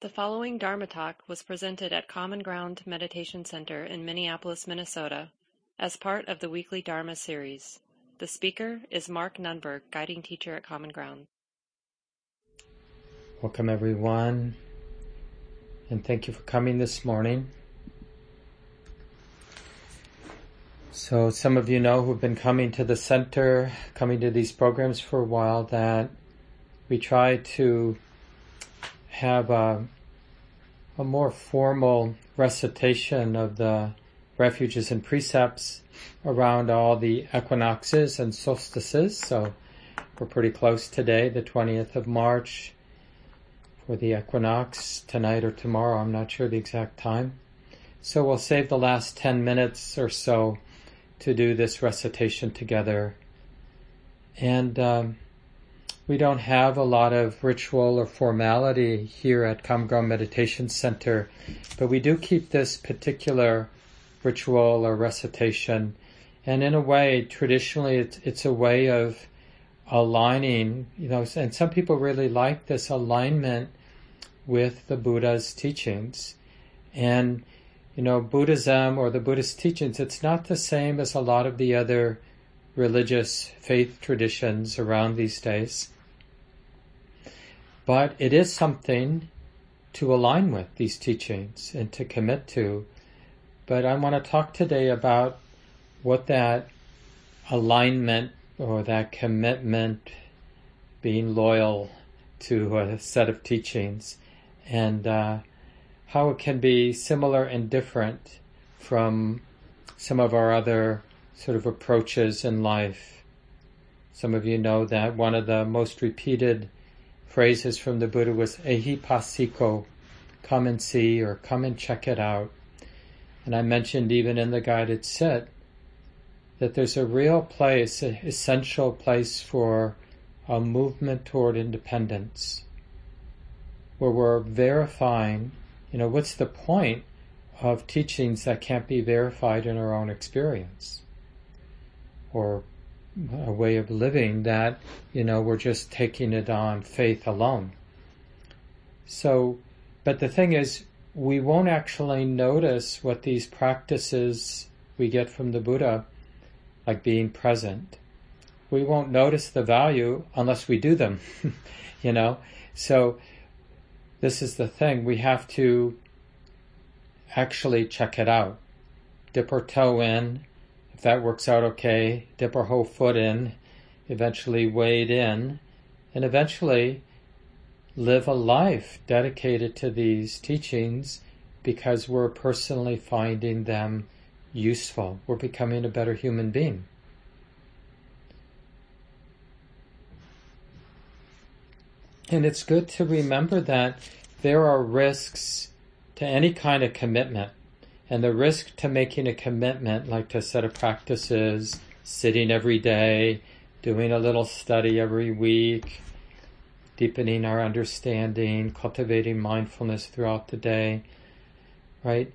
The following Dharma talk was presented at Common Ground Meditation Center in Minneapolis, Minnesota, as part of the weekly Dharma series. The speaker is Mark Nunberg, guiding teacher at Common Ground. Welcome, everyone, and thank you for coming this morning. So, some of you know who've been coming to the center, coming to these programs for a while, that we try to have a, a more formal recitation of the refuges and precepts around all the equinoxes and solstices. So we're pretty close today, the 20th of March, for the equinox tonight or tomorrow. I'm not sure the exact time. So we'll save the last 10 minutes or so to do this recitation together. And um, we don't have a lot of ritual or formality here at Ground Meditation Center, but we do keep this particular ritual or recitation. And in a way, traditionally, it's, it's a way of aligning, you know, and some people really like this alignment with the Buddha's teachings. And, you know, Buddhism or the Buddhist teachings, it's not the same as a lot of the other religious faith traditions around these days. But it is something to align with these teachings and to commit to. But I want to talk today about what that alignment or that commitment, being loyal to a set of teachings, and uh, how it can be similar and different from some of our other sort of approaches in life. Some of you know that one of the most repeated phrases from the Buddha was Ehipassiko, come and see or come and check it out. And I mentioned even in the guided sit that there's a real place, an essential place for a movement toward independence, where we're verifying, you know, what's the point of teachings that can't be verified in our own experience? Or a way of living that, you know, we're just taking it on faith alone. So, but the thing is, we won't actually notice what these practices we get from the Buddha, like being present. We won't notice the value unless we do them, you know? So, this is the thing. We have to actually check it out. Dip our toe in, that works out okay, dip our whole foot in, eventually wade in, and eventually live a life dedicated to these teachings because we're personally finding them useful. We're becoming a better human being. And it's good to remember that there are risks to any kind of commitment. And the risk to making a commitment, like to set of practices, sitting every day, doing a little study every week, deepening our understanding, cultivating mindfulness throughout the day, right?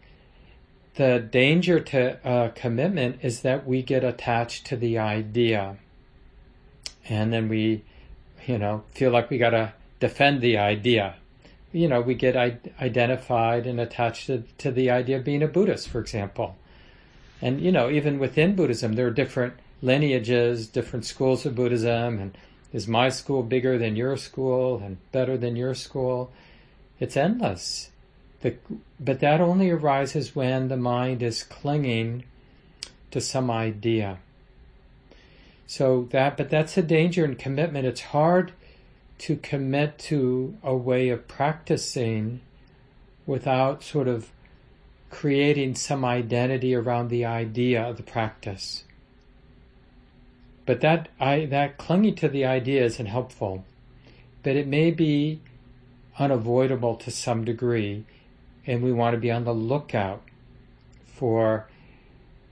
The danger to uh, commitment is that we get attached to the idea. And then we, you know, feel like we got to defend the idea you know, we get identified and attached to, to the idea of being a Buddhist, for example. And, you know, even within Buddhism, there are different lineages, different schools of Buddhism, and is my school bigger than your school and better than your school? It's endless. The, but that only arises when the mind is clinging to some idea. So that, but that's a danger in commitment. It's hard to commit to a way of practicing without sort of creating some identity around the idea of the practice. But that I, that clinging to the idea isn't helpful. But it may be unavoidable to some degree, and we want to be on the lookout for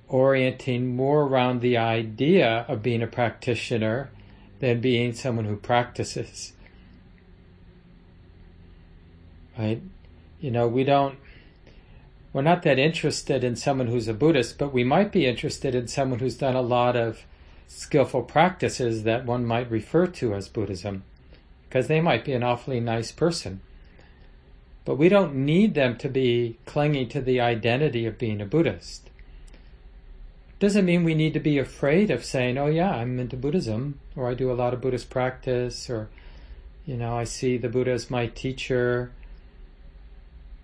orienting more around the idea of being a practitioner than being someone who practices. Right? You know, we don't, we're not that interested in someone who's a Buddhist, but we might be interested in someone who's done a lot of skillful practices that one might refer to as Buddhism, because they might be an awfully nice person. But we don't need them to be clinging to the identity of being a Buddhist. Doesn't mean we need to be afraid of saying, oh yeah, I'm into Buddhism, or I do a lot of Buddhist practice, or, you know, I see the Buddha as my teacher,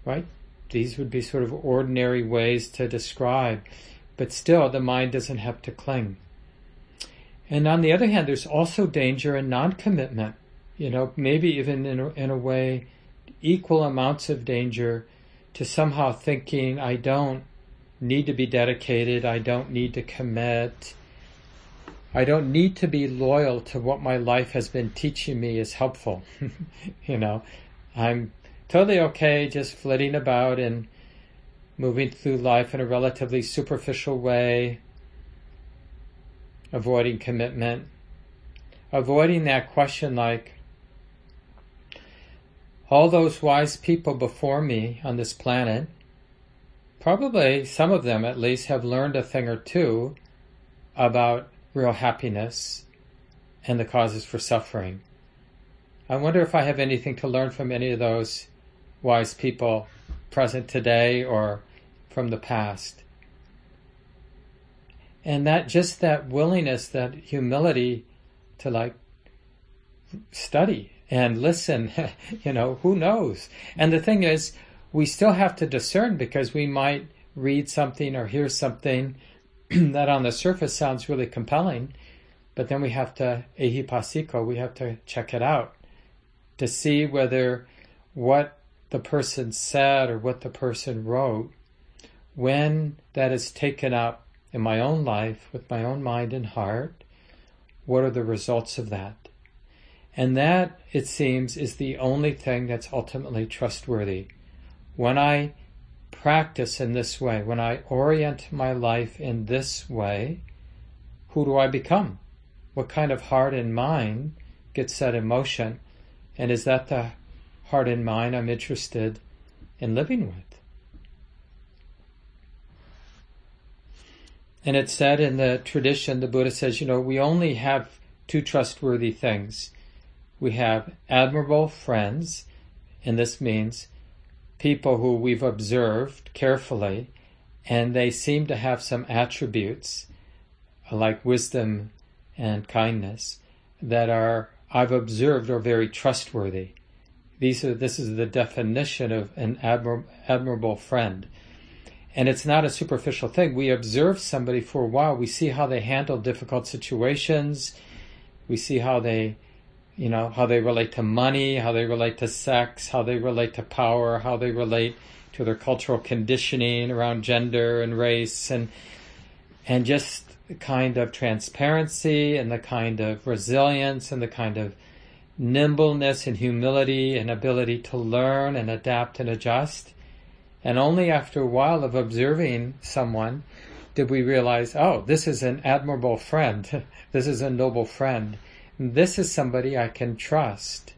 right? These would be sort of ordinary ways to describe, but still the mind doesn't have to cling. And on the other hand, there's also danger in non-commitment. You know, maybe even in a, in a way, equal amounts of danger to somehow thinking, I don't need to be dedicated, I don't need to commit, I don't need to be loyal to what my life has been teaching me is helpful. you know, I'm totally okay just flitting about and moving through life in a relatively superficial way, avoiding commitment, avoiding that question like, all those wise people before me on this planet, probably some of them at least have learned a thing or two about real happiness and the causes for suffering. I wonder if I have anything to learn from any of those wise people present today or from the past. And that just that willingness, that humility to like study and listen, you know, who knows? And the thing is, we still have to discern because we might read something or hear something that on the surface sounds really compelling, but then we have to, ehipassiko, we have to check it out to see whether what the person said or what the person wrote, when that is taken up in my own life with my own mind and heart, what are the results of that? And that, it seems, is the only thing that's ultimately trustworthy. When I practice in this way, when I orient my life in this way, who do I become? What kind of heart and mind gets set in motion? And is that the heart and mind I'm interested in living with. And it's said in the tradition, the Buddha says, you know, we only have two trustworthy things. We have admirable friends, and this means people who we've observed carefully, and they seem to have some attributes like wisdom and kindness that are, I've observed, are very trustworthy. These are, this is the definition of an admir- admirable friend. And it's not a superficial thing. We observe somebody for a while. We see how they handle difficult situations. We see how they, you know, how they relate to money, how they relate to sex, how they relate to power, how they relate to their cultural conditioning around gender and race and, and just the kind of transparency and the kind of resilience and the kind of nimbleness and humility and ability to learn and adapt and adjust. And only after a while of observing someone did we realize, oh, this is an admirable friend. this is a noble friend. This is somebody I can trust.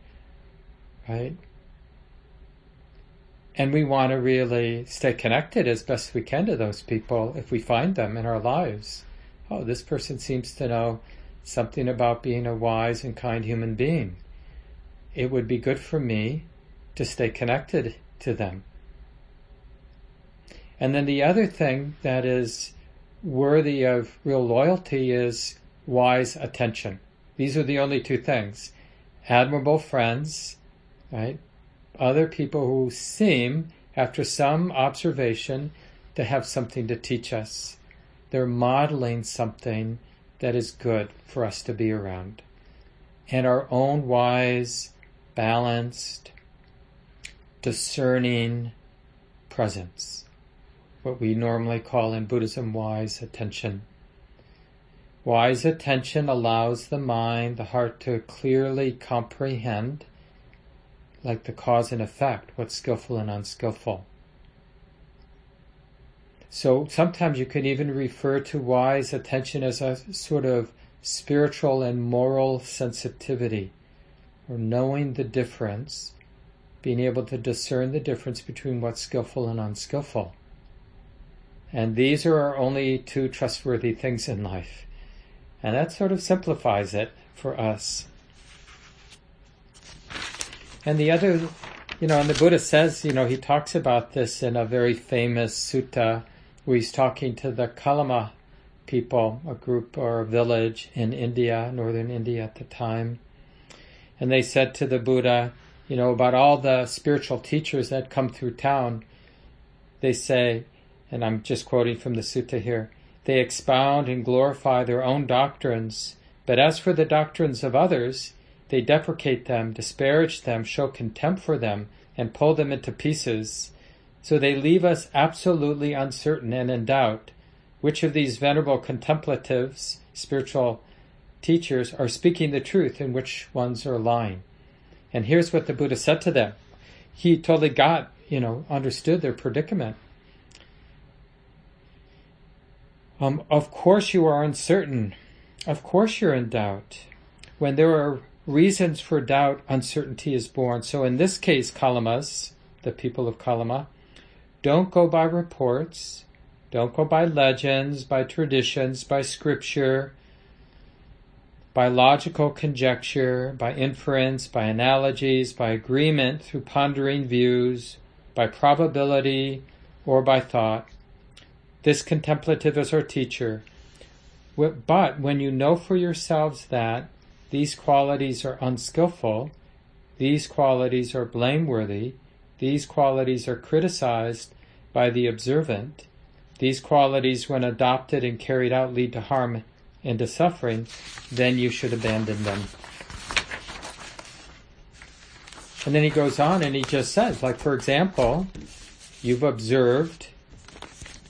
Right? And we want to really stay connected as best we can to those people if we find them in our lives. Oh, this person seems to know something about being a wise and kind human being it would be good for me to stay connected to them. And then the other thing that is worthy of real loyalty is wise attention. These are the only two things. Admirable friends, right? Other people who seem, after some observation, to have something to teach us. They're modeling something that is good for us to be around. And our own wise balanced, discerning presence, what we normally call in Buddhism wise attention. Wise attention allows the mind, the heart to clearly comprehend, like the cause and effect, what's skillful and unskillful. So sometimes you can even refer to wise attention as a sort of spiritual and moral sensitivity or knowing the difference, being able to discern the difference between what's skillful and unskillful. And these are our only two trustworthy things in life. And that sort of simplifies it for us. And the other You know, and the Buddha says, you know, he talks about this in a very famous sutta where he's talking to the Kalama people, a group or a village in India, northern India at the time. And they said to the Buddha, you know, about all the spiritual teachers that come through town, they say, and I'm just quoting from the sutta here, they expound and glorify their own doctrines, but as for the doctrines of others, they deprecate them, disparage them, show contempt for them, and pull them into pieces. So they leave us absolutely uncertain and in doubt which of these venerable contemplatives, spiritual teachers, are speaking the truth and which ones are lying. And here's what the Buddha said to them. He totally got, you know, understood their predicament. Um, of course you are uncertain. Of course you're in doubt. When there are reasons for doubt, uncertainty is born. So in this case, Kalamas, the people of Kalama, don't go by reports, don't go by legends, by traditions, by scripture, by logical conjecture, by inference, by analogies, by agreement through pondering views, by probability, or by thought. This contemplative is our teacher. But when you know for yourselves that these qualities are unskillful, these qualities are blameworthy, these qualities are criticized by the observant, these qualities, when adopted and carried out, lead to harm and to suffering, then you should abandon them. And then he goes on and he just says, like, for example, you've observed,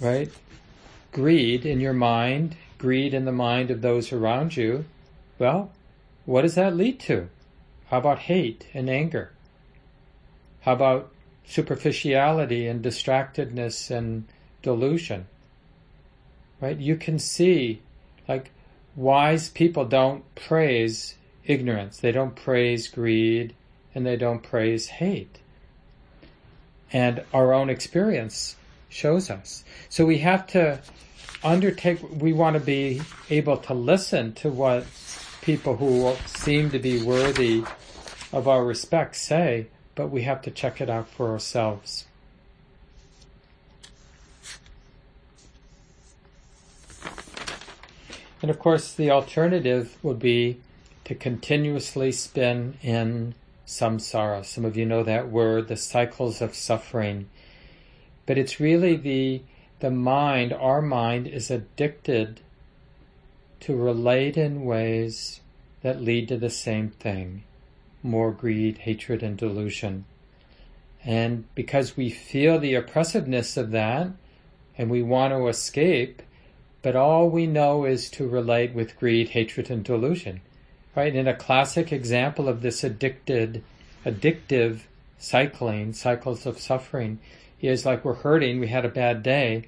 right, greed in your mind, greed in the mind of those around you. Well, what does that lead to? How about hate and anger? How about superficiality and distractedness and delusion? Right? You can see, like, wise people don't praise ignorance, they don't praise greed, and they don't praise hate. And our own experience shows us. So we have to undertake, we want to be able to listen to what people who seem to be worthy of our respect say, but we have to check it out for ourselves. And of course, the alternative would be to continuously spin in samsara. Some of you know that word, the cycles of suffering. But it's really the the mind, our mind is addicted to relate in ways that lead to the same thing more greed, hatred, and delusion. And because we feel the oppressiveness of that and we want to escape, but all we know is to relate with greed, hatred, and delusion. Right? And a classic example of this addicted, addictive cycling, cycles of suffering, is like we're hurting, we had a bad day,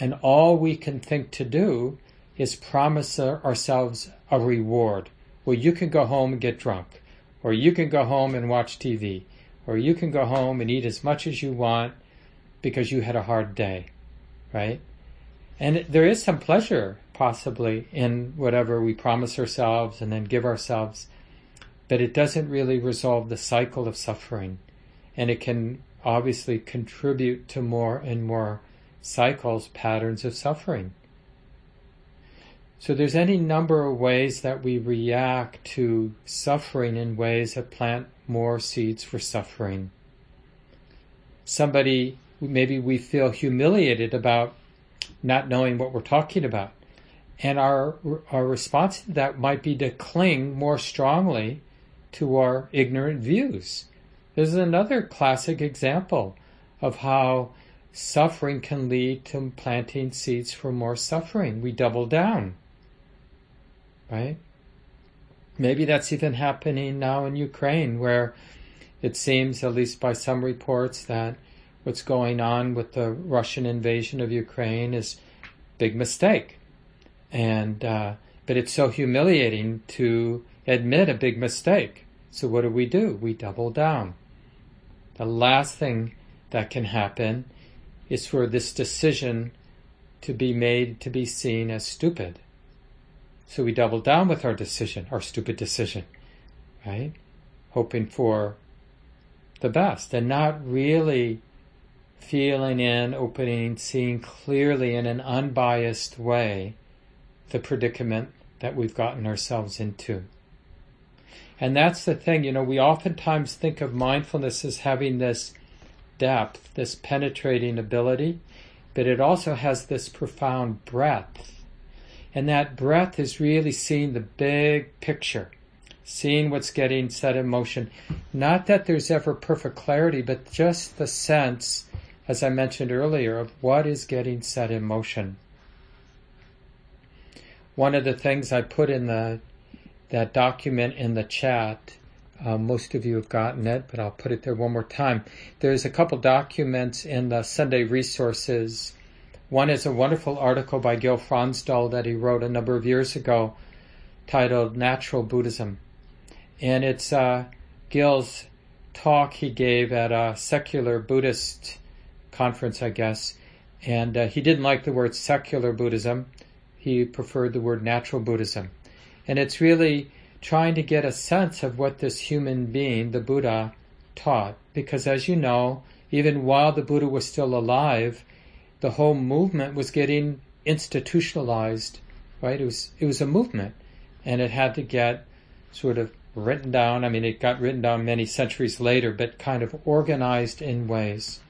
and all we can think to do is promise ourselves a reward. Well, you can go home and get drunk, or you can go home and watch TV, or you can go home and eat as much as you want because you had a hard day, right? And there is some pleasure possibly in whatever we promise ourselves and then give ourselves, but it doesn't really resolve the cycle of suffering. And it can obviously contribute to more and more cycles, patterns of suffering. So there's any number of ways that we react to suffering in ways that plant more seeds for suffering. Somebody, maybe we feel humiliated about not knowing what we're talking about. And our, our response to that might be to cling more strongly to our ignorant views. This is another classic example of how suffering can lead to planting seeds for more suffering. We double down. Right? Maybe that's even happening now in Ukraine, where it seems, at least by some reports, that what's going on with the Russian invasion of Ukraine is big mistake. And uh, but it's so humiliating to admit a big mistake. So what do we do? We double down. The last thing that can happen is for this decision to be made to be seen as stupid. So we double down with our decision, our stupid decision, right? Hoping for the best and not really feeling in, opening, seeing clearly in an unbiased way the predicament that we've gotten ourselves into. And that's the thing, you know, we oftentimes think of mindfulness as having this depth, this penetrating ability, but it also has this profound breadth. And that breadth is really seeing the big picture, seeing what's getting set in motion. Not that there's ever perfect clarity, but just the sense, as I mentioned earlier, of what is getting set in motion. One of the things I put in the that document in the chat. Uh, most of you have gotten it, but I'll put it there one more time. There's a couple documents in the Sunday resources. One is a wonderful article by Gil Fronsdal that he wrote a number of years ago titled Natural Buddhism. And it's uh, Gil's talk he gave at a secular Buddhist conference, I guess. And uh, he didn't like the word secular Buddhism. He preferred the word natural Buddhism. And it's really trying to get a sense of what this human being, the Buddha, taught. Because as you know, even while the Buddha was still alive, the whole movement was getting institutionalized, right? It was, it was a movement and it had to get sort of written down. I mean, it got written down many centuries later, but kind of organized in ways.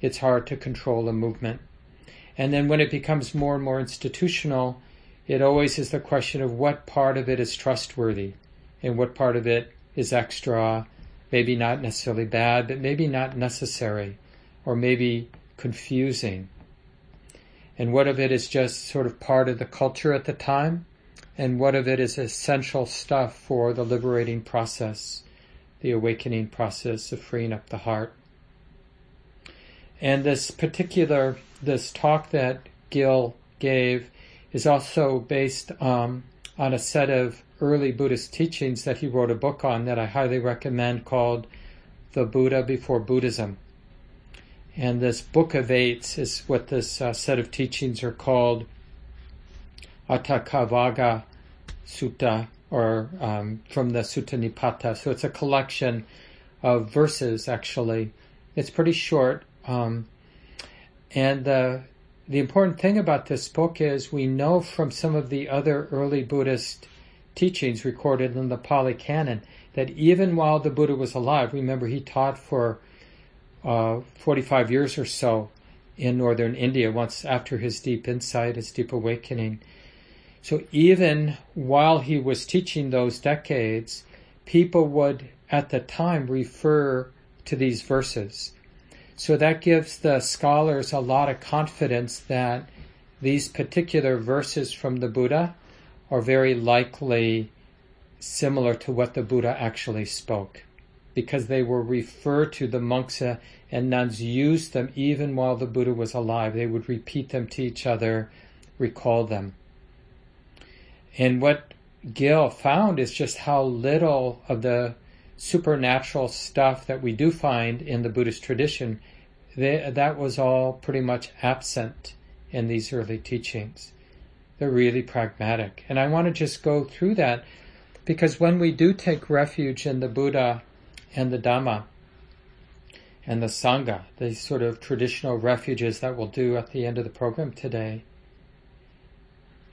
It's hard to control a movement. And then when it becomes more and more institutional, it always is the question of what part of it is trustworthy and what part of it is extra, maybe not necessarily bad, but maybe not necessary or maybe confusing. And what of it is just sort of part of the culture at the time, and what of it is essential stuff for the liberating process, the awakening process of freeing up the heart. And this particular, this talk that Gil gave is also based um, on a set of early Buddhist teachings that he wrote a book on that I highly recommend called The Buddha Before Buddhism. And this Book of Eights is what this uh, set of teachings are called Atthakavagga Sutta, or um, from the Sutta Nipata. So it's a collection of verses, actually. It's pretty short. Um, and the the important thing about this book is we know from some of the other early Buddhist teachings recorded in the Pali Canon that even while the Buddha was alive, remember he taught for uh, 45 years or so in northern India once after his deep insight, his deep awakening. So even while he was teaching those decades, people would at the time refer to these verses so that gives the scholars a lot of confidence that these particular verses from the Buddha are very likely similar to what the Buddha actually spoke because they were referred to, the monks uh, and nuns used them even while the Buddha was alive. They would repeat them to each other, recall them. And what Gil found is just how little of the supernatural stuff that we do find in the Buddhist tradition, they, that was all pretty much absent in these early teachings. They're really pragmatic. And I want to just go through that because when we do take refuge in the Buddha and the Dhamma and the Sangha, these sort of traditional refuges that we'll do at the end of the program today,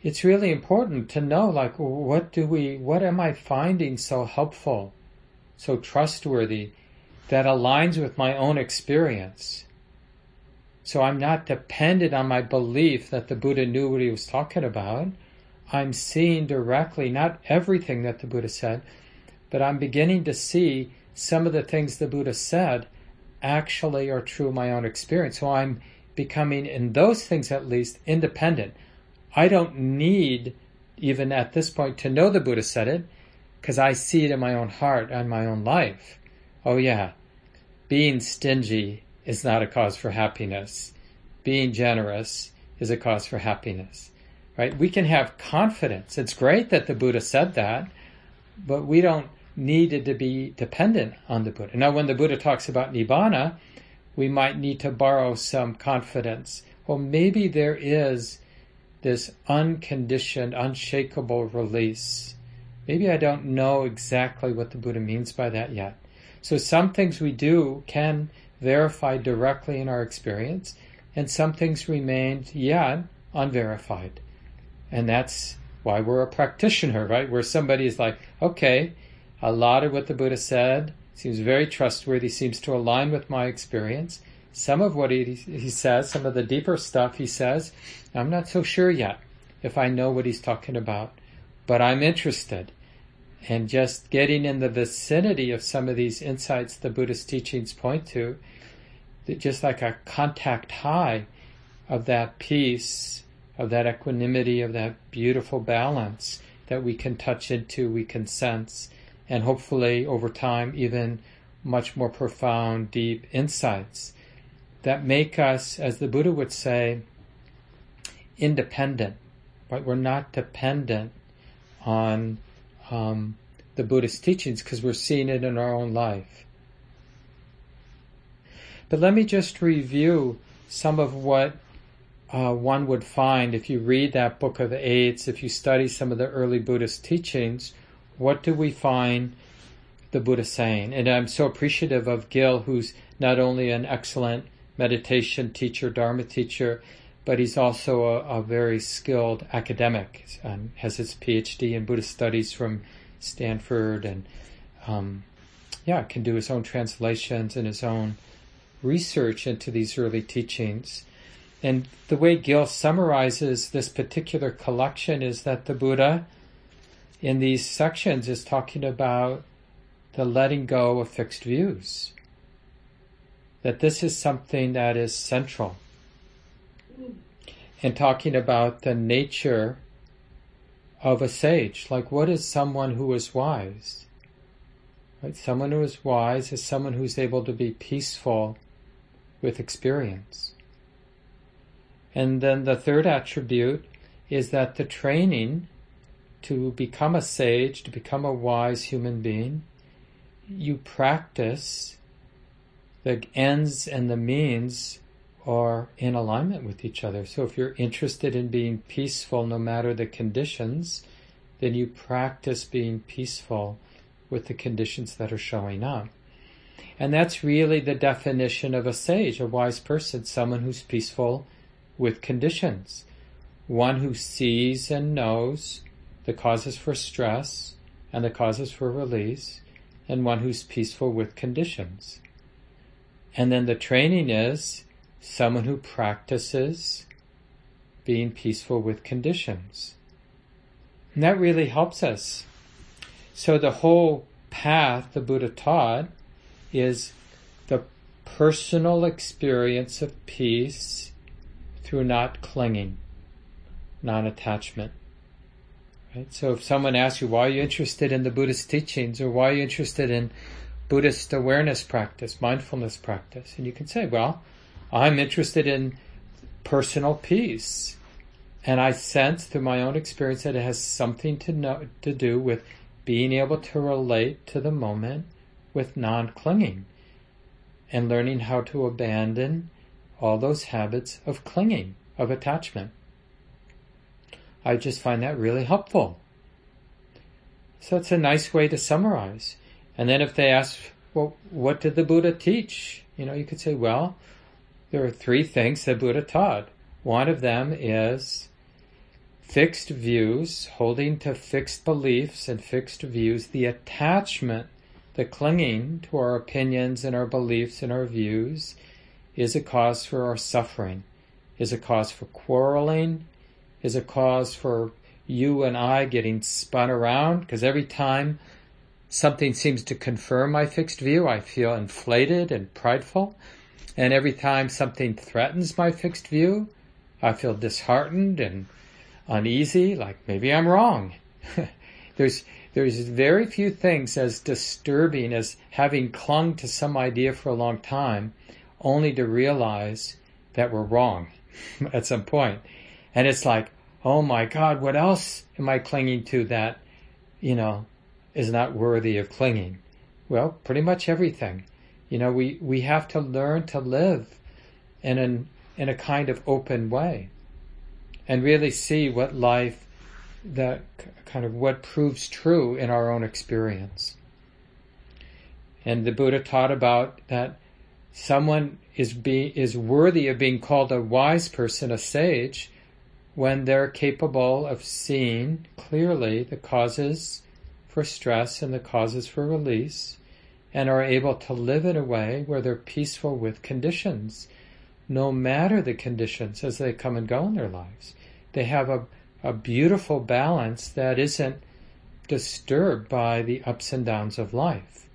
it's really important to know like what do we what am I finding so helpful so trustworthy that aligns with my own experience. So I'm not dependent on my belief that the Buddha knew what he was talking about. I'm seeing directly not everything that the Buddha said, but I'm beginning to see some of the things the Buddha said actually are true of my own experience. So I'm becoming, in those things at least, independent. I don't need, even at this point, to know the Buddha said it because I see it in my own heart and my own life. Oh, yeah, being stingy is not a cause for happiness. Being generous is a cause for happiness. Right? We can have confidence. It's great that the Buddha said that, but we don't need to be dependent on the Buddha. Now, when the Buddha talks about Nibbana, we might need to borrow some confidence. Well, maybe there is this unconditioned, unshakable release Maybe I don't know exactly what the Buddha means by that yet. So some things we do can verify directly in our experience, and some things remain yet unverified. And that's why we're a practitioner, right? Where somebody is like, okay, a lot of what the Buddha said seems very trustworthy, seems to align with my experience. Some of what he, he says, some of the deeper stuff he says, I'm not so sure yet if I know what he's talking about, but I'm interested. And just getting in the vicinity of some of these insights the Buddhist teachings point to, just like a contact high of that peace, of that equanimity, of that beautiful balance that we can touch into, we can sense, and hopefully over time even much more profound, deep insights that make us, as the Buddha would say, independent. Right? We're not dependent on um, the Buddhist teachings because we're seeing it in our own life. But let me just review some of what uh, one would find if you read that Book of the Eights, if you study some of the early Buddhist teachings. What do we find the Buddha saying? And I'm so appreciative of Gil, who's not only an excellent meditation teacher, Dharma teacher, but he's also a, a very skilled academic. Has his PhD in Buddhist studies from Stanford, and um, yeah, can do his own translations and his own research into these early teachings. And the way Gil summarizes this particular collection is that the Buddha, in these sections, is talking about the letting go of fixed views that this is something that is central. And talking about the nature of a sage, like what is someone who is wise? Right? Someone who is wise is someone who's able to be peaceful with experience. And then the third attribute is that the training to become a sage, to become a wise human being, you practice the ends and the means are in alignment with each other. So if you're interested in being peaceful no matter the conditions, then you practice being peaceful with the conditions that are showing up. And that's really the definition of a sage, a wise person, someone who's peaceful with conditions. One who sees and knows the causes for stress and the causes for release, and one who's peaceful with conditions. And then the training is someone who practices being peaceful with conditions. And that really helps us. So the whole path the Buddha taught is the personal experience of peace through not clinging, non-attachment. Right? So if someone asks you, why are you interested in the Buddhist teachings or why are you interested in Buddhist awareness practice, mindfulness practice. And you can say, well, I'm interested in personal peace. And I sense through my own experience that it has something to know, to do with being able to relate to the moment with non-clinging and learning how to abandon all those habits of clinging, of attachment. I just find that really helpful. So it's a nice way to summarize. And then if they ask, well, what did the Buddha teach? You know, you could say, well, there are three things that Buddha taught. One of them is fixed views, holding to fixed beliefs and fixed views, the attachment, the clinging to our opinions and our beliefs and our views is a cause for our suffering, is a cause for quarreling, is a cause for you and I getting spun around, because every time something seems to confirm my fixed view, I feel inflated and prideful. And every time something threatens my fixed view, I feel disheartened and uneasy, like maybe I'm wrong. there's, there's very few things as disturbing as having clung to some idea for a long time, only to realize that we're wrong at some point. And it's like, oh my God, what else am I clinging to that, you know, is not worthy of clinging? Well, pretty much everything. You know, we, we have to learn to live in an, in a kind of open way and really see what life, that kind of what proves true in our own experience. And the Buddha taught about that someone is be, is worthy of being called a wise person, a sage, when they're capable of seeing clearly the causes for stress and the causes for release, and are able to live in a way where they're peaceful with conditions, no matter the conditions as they come and go in their lives. They have a, a beautiful balance that isn't disturbed by the ups and downs of life.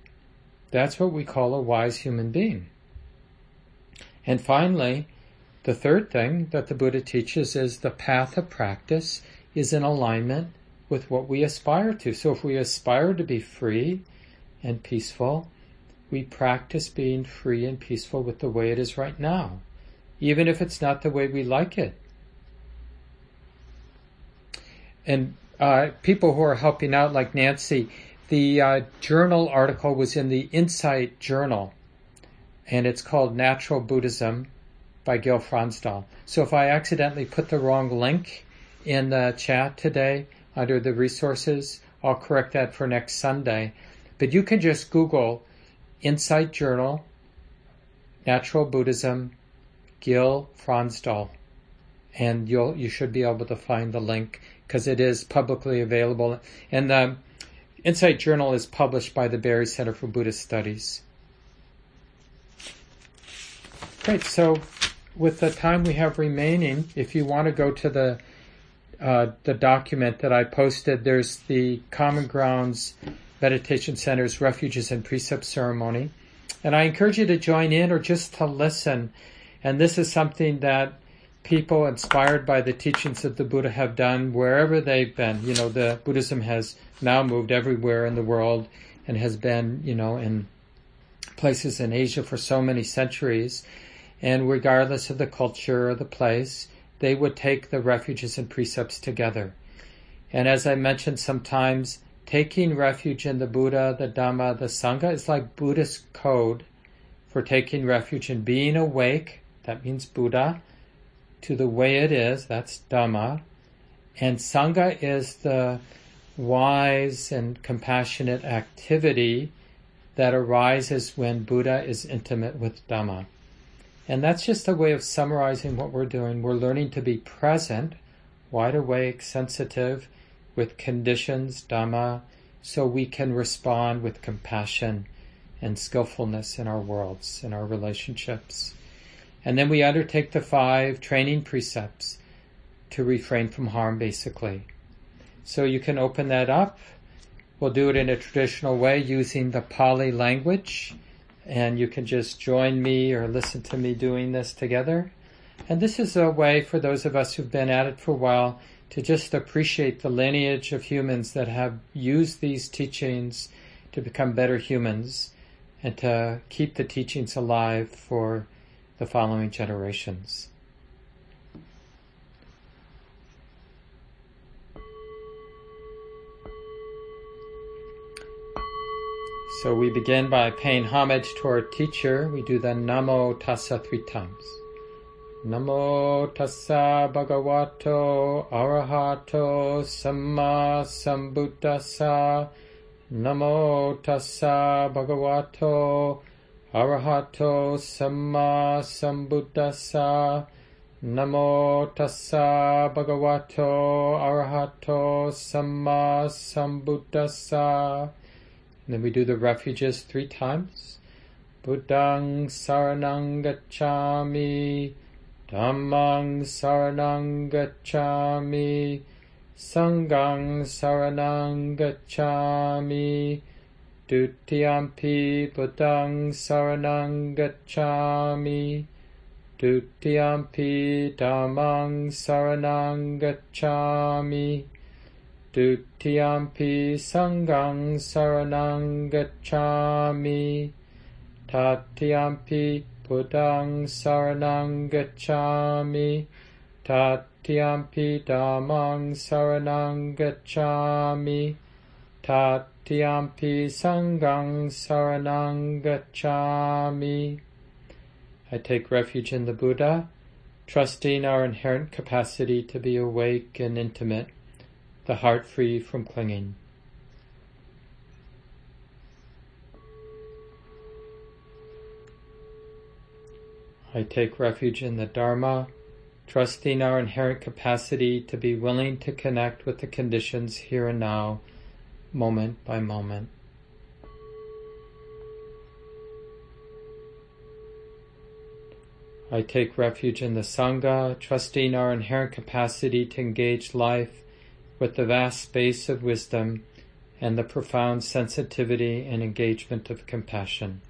That's what we call a wise human being. And finally, the third thing that the Buddha teaches is the path of practice is in alignment with what we aspire to. So if we aspire to be free and peaceful, we practice being free and peaceful with the way it is right now, even if it's not the way we like it. And uh, people who are helping out, like Nancy, the uh, journal article was in the Insight Journal, and it's called Natural Buddhism by Gil Fronsdal. So if I accidentally put the wrong link in the chat today under the resources, I'll correct that for next Sunday. But you can just Google Insight Journal, Natural Buddhism, Gil Fronsdal, and you'll you should be able to find the link because it is publicly available. And the Insight Journal is published by the Barre Center for Buddhist Studies. Great. So with the time we have remaining, if you want to go to the uh, the document that I posted, there's the Common Grounds Meditation Center's Refuges and Precept Ceremony. And I encourage you to join in or just to listen. And this is something that people inspired by the teachings of the Buddha have done wherever they've been. You know, the Buddhism has now moved everywhere in the world and has been, you know, in places in Asia for so many centuries and regardless of the culture or the place, they would take the refuges and precepts together. And as I mentioned sometimes, taking refuge in the Buddha, the Dhamma, the Sangha is like Buddhist code for taking refuge in being awake, that means Buddha, to the way it is, that's Dhamma, and Sangha is the wise and compassionate activity that arises when Buddha is intimate with Dhamma. And that's just a way of summarizing what we're doing. We're learning to be present, wide awake, sensitive with conditions, Dhamma, so we can respond with compassion and skillfulness in our worlds, in our relationships. And then we undertake the five training precepts to refrain from harm, basically. So you can open that up. We'll do it in a traditional way using the Pali language and you can just join me or listen to me doing this together. And this is a way for those of us who've been at it for a while to just appreciate the lineage of humans that have used these teachings to become better humans and to keep the teachings alive for the following generations. So we begin by paying homage to our teacher. We do the Namo Tassa three times. Namo Tassa Bhagavato Arahato Samma Sambuddhassa. Namo Tassa Bhagavato Arahato Samma Sambuddhassa. Namo Tassa Bhagavato Arahato Samma Sambuddhassa. Then we do the refuges three times. Buddhang saranang gacchami, Dhammang saranang gacchami, Sanghang saranang gacchami, Dutiyampi Buddhang saranang gacchami, Dutiyampi Dhammang saranang gacchami, Dutiyampi Sanghang Saranang Gacchami Tatiyampi Buddhang Saranang Gacchami. Tatiyampi Dhammang Saranang Gacchami. Tatiyampi Sanghang Saranang Gacchami. I take refuge in the Buddha, trusting our inherent capacity to be awake and intimate the heart free from clinging. I take refuge in the Dharma, trusting our inherent capacity to be willing to connect with the conditions here and now, moment by moment. I take refuge in the Sangha, trusting our inherent capacity to engage life with the vast space of wisdom and the profound sensitivity and engagement of compassion.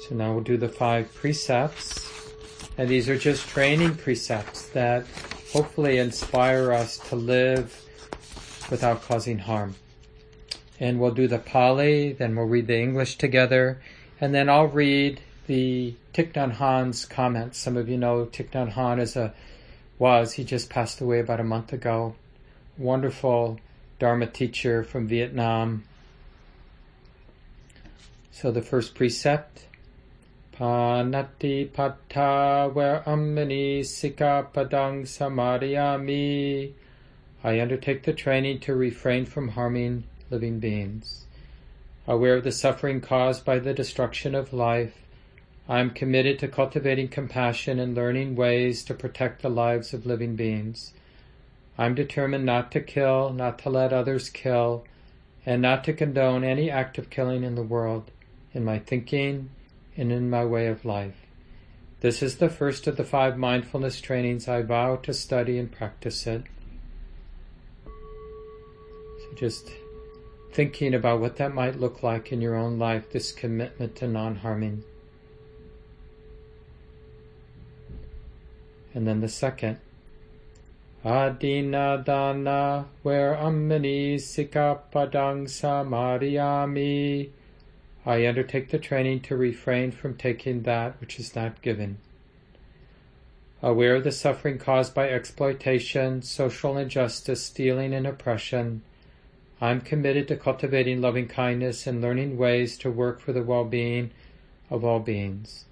So now we'll do the five precepts, and these are just training precepts that hopefully inspire us to live without causing harm and we'll do the Pali, then we'll read the English together, and then I'll read the Thich Nhat Hanh's comments. Some of you know Thich Nhat Hanh is a was he just passed away about a month ago. Wonderful Dharma teacher from Vietnam. So the first precept. Panati where amini sika padang samadhyami. I undertake the training to refrain from harming living beings. Aware of the suffering caused by the destruction of life, I am committed to cultivating compassion and learning ways to protect the lives of living beings. I am determined not to kill, not to let others kill, and not to condone any act of killing in the world, in my thinking and in my way of life. This is the first of the five mindfulness trainings I vow to study and practice it. So just thinking about what that might look like in your own life, this commitment to non harming. And then the second, Adina dana, where amini sikapadang samadhyami. I undertake the training to refrain from taking that which is not given. Aware of the suffering caused by exploitation, social injustice, stealing, and oppression, I'm committed to cultivating loving kindness and learning ways to work for the well being of all beings.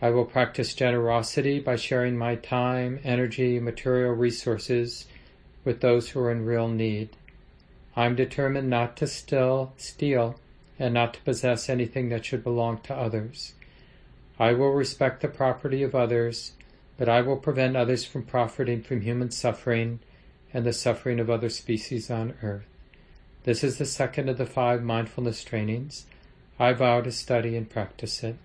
I will practice generosity by sharing my time, energy, material resources with those who are in real need. I'm determined not to still steal and not to possess anything that should belong to others. I will respect the property of others, but I will prevent others from profiting from human suffering and the suffering of other species on earth. This is the second of the five mindfulness trainings. I vow to study and practice it.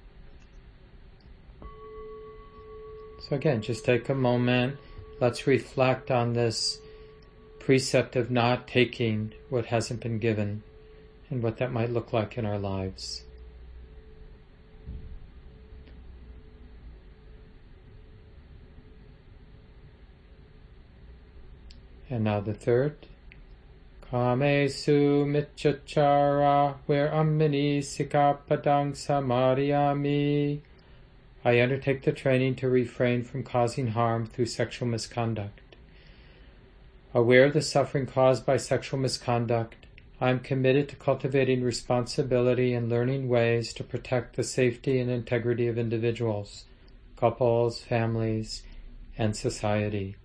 So, again, just take a moment. Let's reflect on this precept of not taking what hasn't been given and what that might look like in our lives. And now the third. Kamesu michachara, where amini sikapadang samadhyami. I undertake the training to refrain from causing harm through sexual misconduct. Aware of the suffering caused by sexual misconduct, I am committed to cultivating responsibility and learning ways to protect the safety and integrity of individuals, couples, families, and society.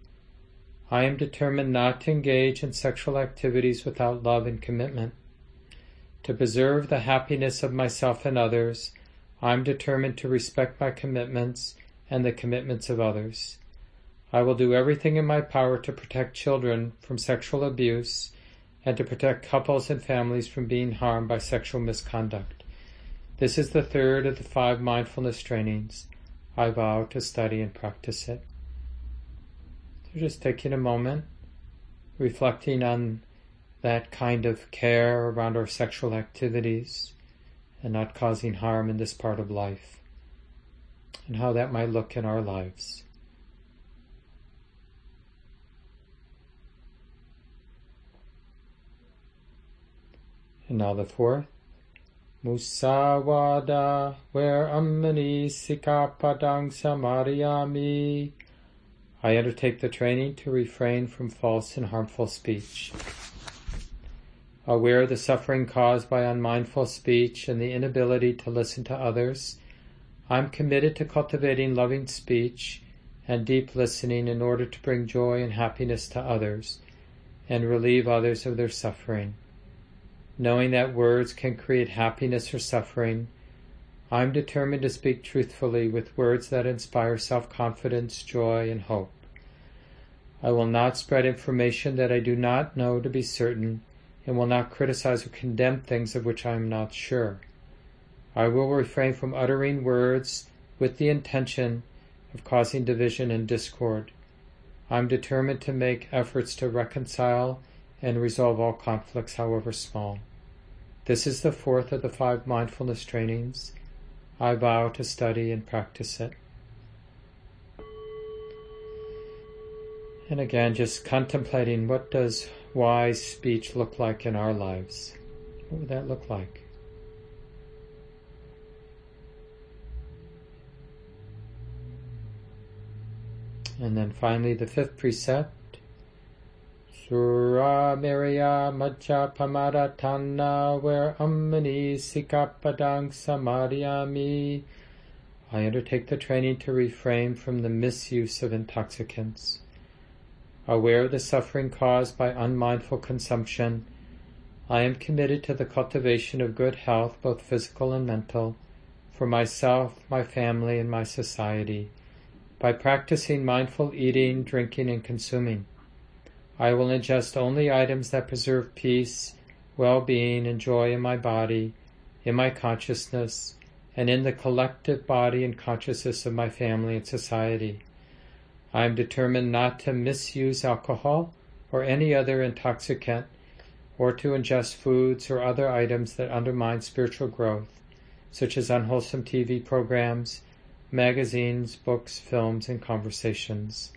I am determined not to engage in sexual activities without love and commitment. To preserve the happiness of myself and others, I am determined to respect my commitments and the commitments of others. I will do everything in my power to protect children from sexual abuse and to protect couples and families from being harmed by sexual misconduct. This is the third of the five mindfulness trainings. I vow to study and practice it. So just taking a moment, reflecting on that kind of care around our sexual activities and not causing harm in this part of life, and how that might look in our lives. And now the fourth. Musawada, where amani sikapadang samadhyami I undertake the training to refrain from false and harmful speech. Aware of the suffering caused by unmindful speech and the inability to listen to others, I am committed to cultivating loving speech and deep listening in order to bring joy and happiness to others and relieve others of their suffering. Knowing that words can create happiness or suffering, I'm determined to speak truthfully with words that inspire self confidence, joy, and hope. I will not spread information that I do not know to be certain, and will not criticize or condemn things of which I am not sure. I will refrain from uttering words with the intention of causing division and discord. I am determined to make efforts to reconcile and resolve all conflicts, however small. This is the fourth of the five mindfulness trainings. I vow to study and practice it. And again, just contemplating what does wise speech look like in our lives? What would that look like? And then finally, the fifth precept Sura Miriya Majja Pamadatana where Ammani Sikapadang Samadhyami. I undertake the training to refrain from the misuse of intoxicants. Aware of the suffering caused by unmindful consumption, I am committed to the cultivation of good health, both physical and mental, for myself, my family, and my society, by practicing mindful eating, drinking, and consuming. I will ingest only items that preserve peace, well-being, and joy in my body, in my consciousness, and in the collective body and consciousness of my family and society. I am determined not to misuse alcohol or any other intoxicant or to ingest foods or other items that undermine spiritual growth, such as unwholesome TV programs, magazines, books, films, and conversations.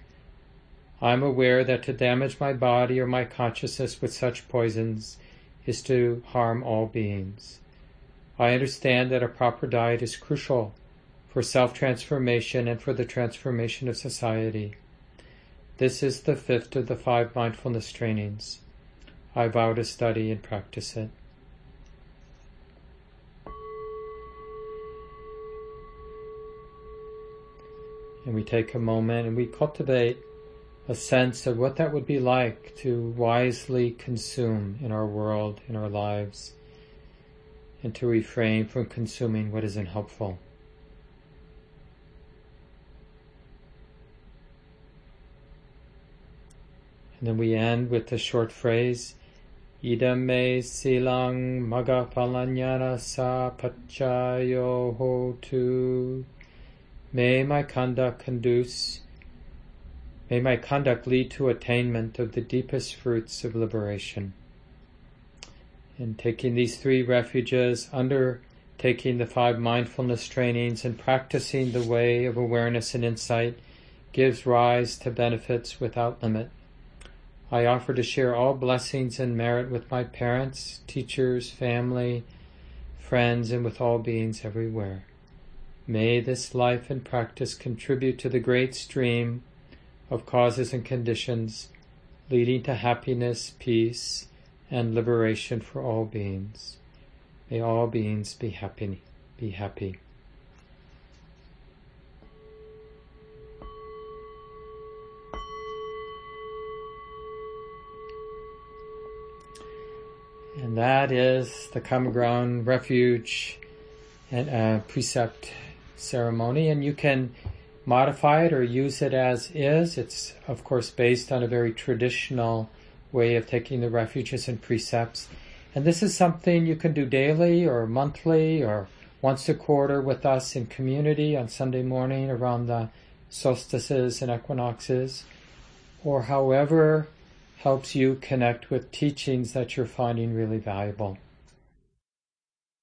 I am aware that to damage my body or my consciousness with such poisons is to harm all beings. I understand that a proper diet is crucial for self transformation and for the transformation of society. This is the fifth of the five mindfulness trainings. I vow to study and practice it. And we take a moment and we cultivate a sense of what that would be like to wisely consume in our world, in our lives, and to refrain from consuming what isn't helpful. And then we end with the short phrase, Idame silang magapalanyana sa pachayo hotu. May my conduct conduce May my conduct lead to attainment of the deepest fruits of liberation. In taking these three refuges, undertaking the five mindfulness trainings, and practicing the way of awareness and insight gives rise to benefits without limit. I offer to share all blessings and merit with my parents, teachers, family, friends, and with all beings everywhere. May this life and practice contribute to the great stream of causes and conditions leading to happiness, peace, and liberation for all beings. May all beings be happy. Be happy. And that is the Common Ground Refuge and uh, Precept ceremony. And you can modify it or use it as is. It's, of course, based on a very traditional way of taking the refuges and precepts. And this is something you can do daily or monthly or once a quarter with us in community on Sunday morning around the solstices and equinoxes, or however helps you connect with teachings that you're finding really valuable.